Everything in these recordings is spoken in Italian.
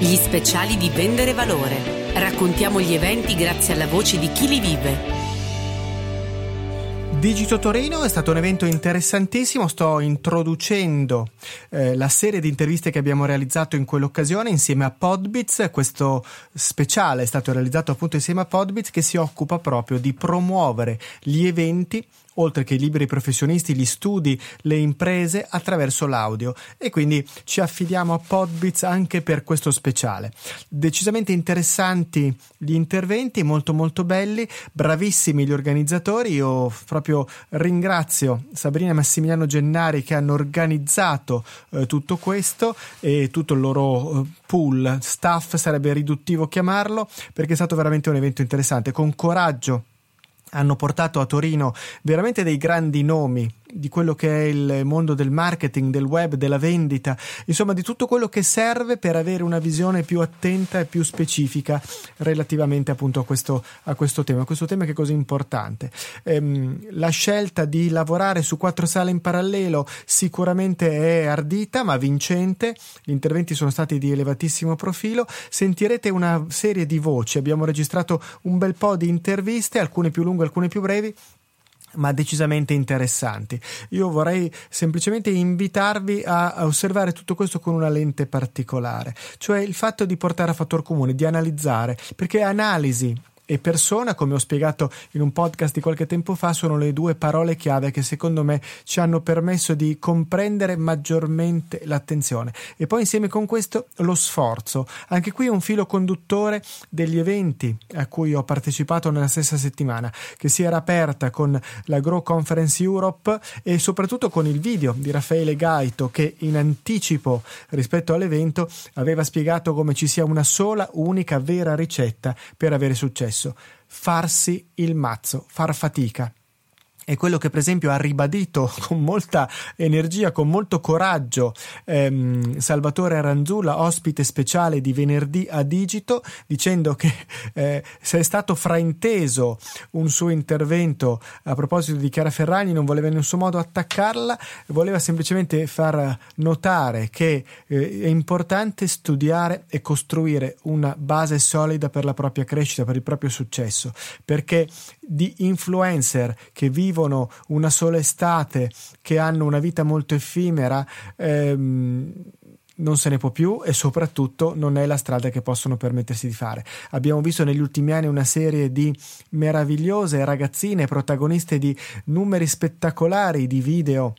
Gli speciali di Vendere Valore. Raccontiamo gli eventi grazie alla voce di chi li vive. Digito Torino è stato un evento interessantissimo, sto introducendo eh, la serie di interviste che abbiamo realizzato in quell'occasione insieme a Podbits, questo speciale è stato realizzato appunto insieme a Podbits che si occupa proprio di promuovere gli eventi oltre che i liberi professionisti, gli studi, le imprese attraverso l'audio e quindi ci affidiamo a Podbits anche per questo speciale. Decisamente interessanti gli interventi, molto molto belli, bravissimi gli organizzatori, io proprio ringrazio Sabrina e Massimiliano Gennari che hanno organizzato eh, tutto questo e tutto il loro eh, pool, staff sarebbe riduttivo chiamarlo perché è stato veramente un evento interessante con coraggio hanno portato a Torino veramente dei grandi nomi di quello che è il mondo del marketing, del web, della vendita, insomma di tutto quello che serve per avere una visione più attenta e più specifica relativamente appunto a questo, a questo tema, questo tema che è così importante. Ehm, la scelta di lavorare su quattro sale in parallelo sicuramente è ardita ma vincente, gli interventi sono stati di elevatissimo profilo, sentirete una serie di voci, abbiamo registrato un bel po' di interviste, alcune più lunghe, alcune più brevi, ma decisamente interessanti. Io vorrei semplicemente invitarvi a, osservare tutto questo con una lente particolare, cioè il fatto di portare a fattor comune, di analizzare, perché analisi e persona, come ho spiegato in un podcast di qualche tempo fa, sono le due parole chiave che secondo me ci hanno permesso di comprendere maggiormente l'attenzione. E poi insieme con questo lo sforzo. Anche qui un filo conduttore degli eventi a cui ho partecipato nella stessa settimana, che si era aperta con la Grow Conference Europe e soprattutto con il video di Raffaele Gaito che in anticipo rispetto all'evento aveva spiegato come ci sia una sola, unica, vera ricetta per avere successo stesso, farsi il mazzo, far fatica è quello che per esempio ha ribadito con molta energia, con molto coraggio ehm, Salvatore Aranzulla, ospite speciale di venerdì a Digito, dicendo che eh, se è stato frainteso un suo intervento a proposito di Chiara Ferragni, non voleva in nessun modo attaccarla, voleva semplicemente far notare che eh, è importante studiare e costruire una base solida per la propria crescita, per il proprio successo, perché di influencer che vivono una sola estate, che hanno una vita molto effimera, ehm, non se ne può più e soprattutto non è la strada che possono permettersi di fare. Abbiamo visto negli ultimi anni una serie di meravigliose ragazzine protagoniste di numeri spettacolari di video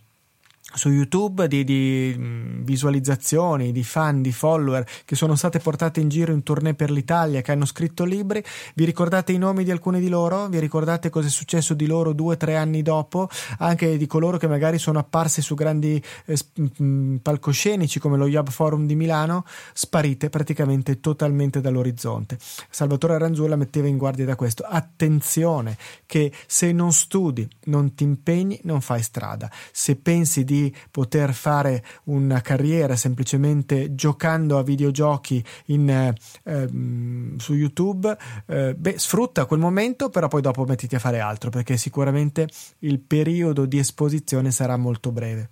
su YouTube di, di, mm, visualizzazioni, di fan, di follower che sono state portate in giro in tournée per l'Italia, che hanno scritto libri. Vi ricordate i nomi di alcuni di loro? Vi ricordate cosa è successo di loro due o tre anni dopo? Anche di coloro che magari sono apparsi su grandi eh, mm, palcoscenici come lo Yab Forum di Milano, sparite praticamente totalmente dall'orizzonte. Salvatore Aranzulla metteva in guardia da questo. Attenzione che se non studi, non ti impegni, non fai strada. Se pensi di poter fare una carriera semplicemente giocando a videogiochi in, eh, ehm, su YouTube, eh, beh, sfrutta quel momento, però poi dopo mettiti a fare altro perché sicuramente il periodo di esposizione sarà molto breve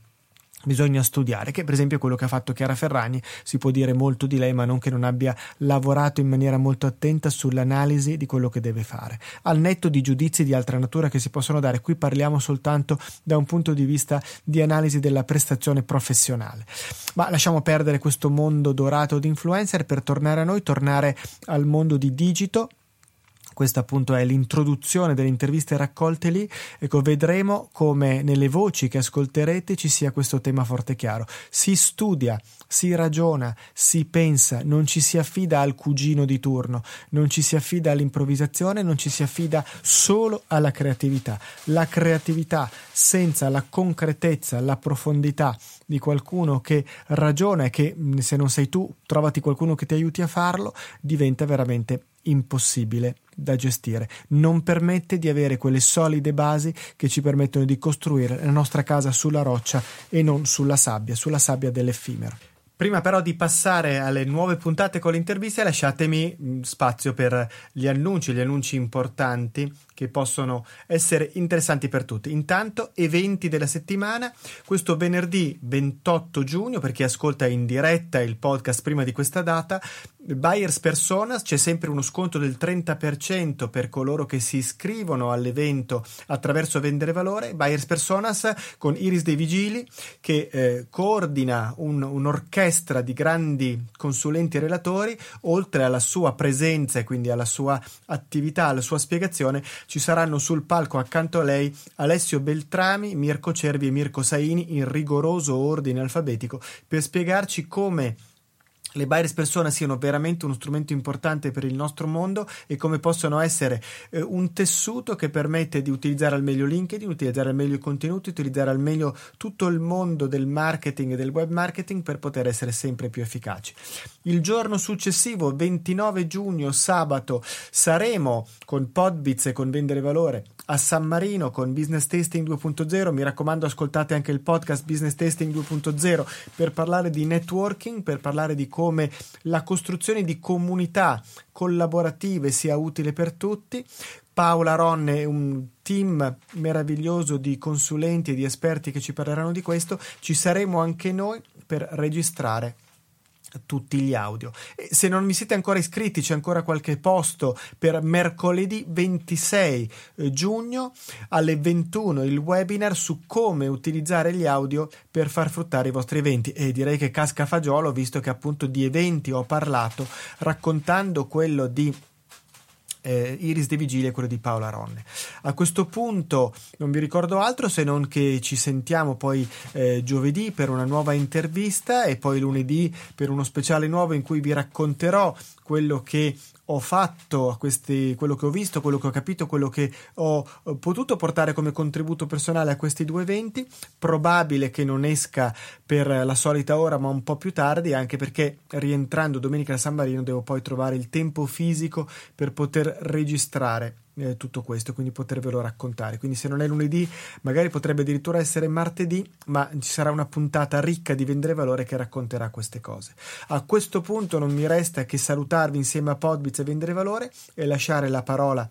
bisogna studiare, che per esempio quello che ha fatto Chiara Ferragni, si può dire molto di lei, ma non che non abbia lavorato in maniera molto attenta sull'analisi di quello che deve fare. Al netto di giudizi di altra natura che si possono dare, qui parliamo soltanto da un punto di vista di analisi della prestazione professionale. Ma lasciamo perdere questo mondo dorato di influencer per tornare a noi, tornare al mondo di digito questa appunto è l'introduzione delle interviste raccolte lì. Ecco, vedremo come nelle voci che ascolterete ci sia questo tema forte e chiaro. Si studia, si ragiona, si pensa, non ci si affida al cugino di turno, non ci si affida all'improvvisazione, non ci si affida solo alla creatività. La creatività senza la concretezza, la profondità di qualcuno che ragiona e che se non sei tu, trovati qualcuno che ti aiuti a farlo, diventa veramente impossibile da gestire, non permette di avere quelle solide basi che ci permettono di costruire la nostra casa sulla roccia e non sulla sabbia, sulla sabbia dell'effimero. Prima però di passare alle nuove puntate con le interviste, lasciatemi mm, spazio per gli annunci, gli annunci importanti che possono essere interessanti per tutti. Intanto, eventi della settimana, questo venerdì 28 giugno, per chi ascolta in diretta il podcast prima di questa data, Buyers Personas c'è sempre uno sconto del 30% per coloro che si iscrivono all'evento attraverso Vendere Valore. Buyers Personas con Iris De Vigili che eh, coordina un, un'orchestra di grandi consulenti e relatori, oltre alla sua presenza e quindi alla sua attività, alla sua spiegazione, ci saranno sul palco accanto a lei Alessio Beltrami, Mirko Cervi e Mirko Saini in rigoroso ordine alfabetico per spiegarci come le buyers persona siano veramente uno strumento importante per il nostro mondo e come possono essere eh, un tessuto che permette di utilizzare al meglio LinkedIn, utilizzare al meglio i contenuti, utilizzare al meglio tutto il mondo del marketing e del web marketing per poter essere sempre più efficaci. Il giorno successivo, 29 giugno, sabato, saremo con Podbits e con Vendere Valore a San Marino con Business Tasting 2.0. Mi raccomando, ascoltate anche il podcast Business Tasting 2.0 per parlare di networking, per parlare di come la costruzione di comunità collaborative sia utile per tutti. Paola Ronne e un team meraviglioso di consulenti e di esperti che ci parleranno di questo. Ci saremo anche noi per registrare tutti gli audio. E se non vi siete ancora iscritti, c'è ancora qualche posto per mercoledì 26 eh, giugno alle 21 il webinar su come utilizzare gli audio per far fruttare i vostri eventi e direi che casca fagiolo visto che appunto di eventi ho parlato raccontando quello di eh, Iris De Vigilia e quello di Paola Ronne. A questo punto non vi ricordo altro se non che ci sentiamo poi eh, giovedì per una nuova intervista e poi lunedì per uno speciale nuovo in cui vi racconterò quello che ho fatto, a questi, quello che ho visto, quello che ho capito, quello che ho potuto portare come contributo personale a questi due eventi. Probabile che non esca per la solita ora, ma un po' più tardi, anche perché rientrando domenica a San Marino devo poi trovare il tempo fisico per poter registrare eh, tutto questo, quindi potervelo raccontare. Quindi se non è lunedì, magari potrebbe addirittura essere martedì, ma ci sarà una puntata ricca di vendere valore che racconterà queste cose. A questo punto non mi resta che salutarvi insieme a Podbits e vendere valore e lasciare la parola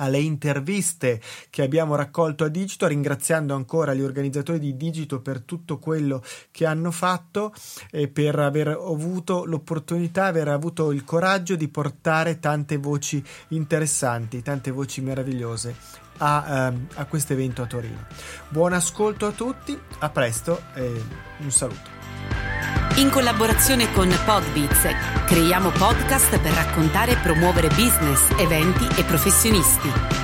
alle interviste che abbiamo raccolto a Digito, ringraziando ancora gli organizzatori di Digito per tutto quello che hanno fatto e per aver avuto l'opportunità, aver avuto il coraggio di portare tante voci interessanti, tante voci meravigliose a, ehm, a questo evento a Torino. Buon ascolto a tutti, a presto e un saluto. In collaborazione con Podbeats creiamo podcast per raccontare e promuovere business, eventi e professionisti.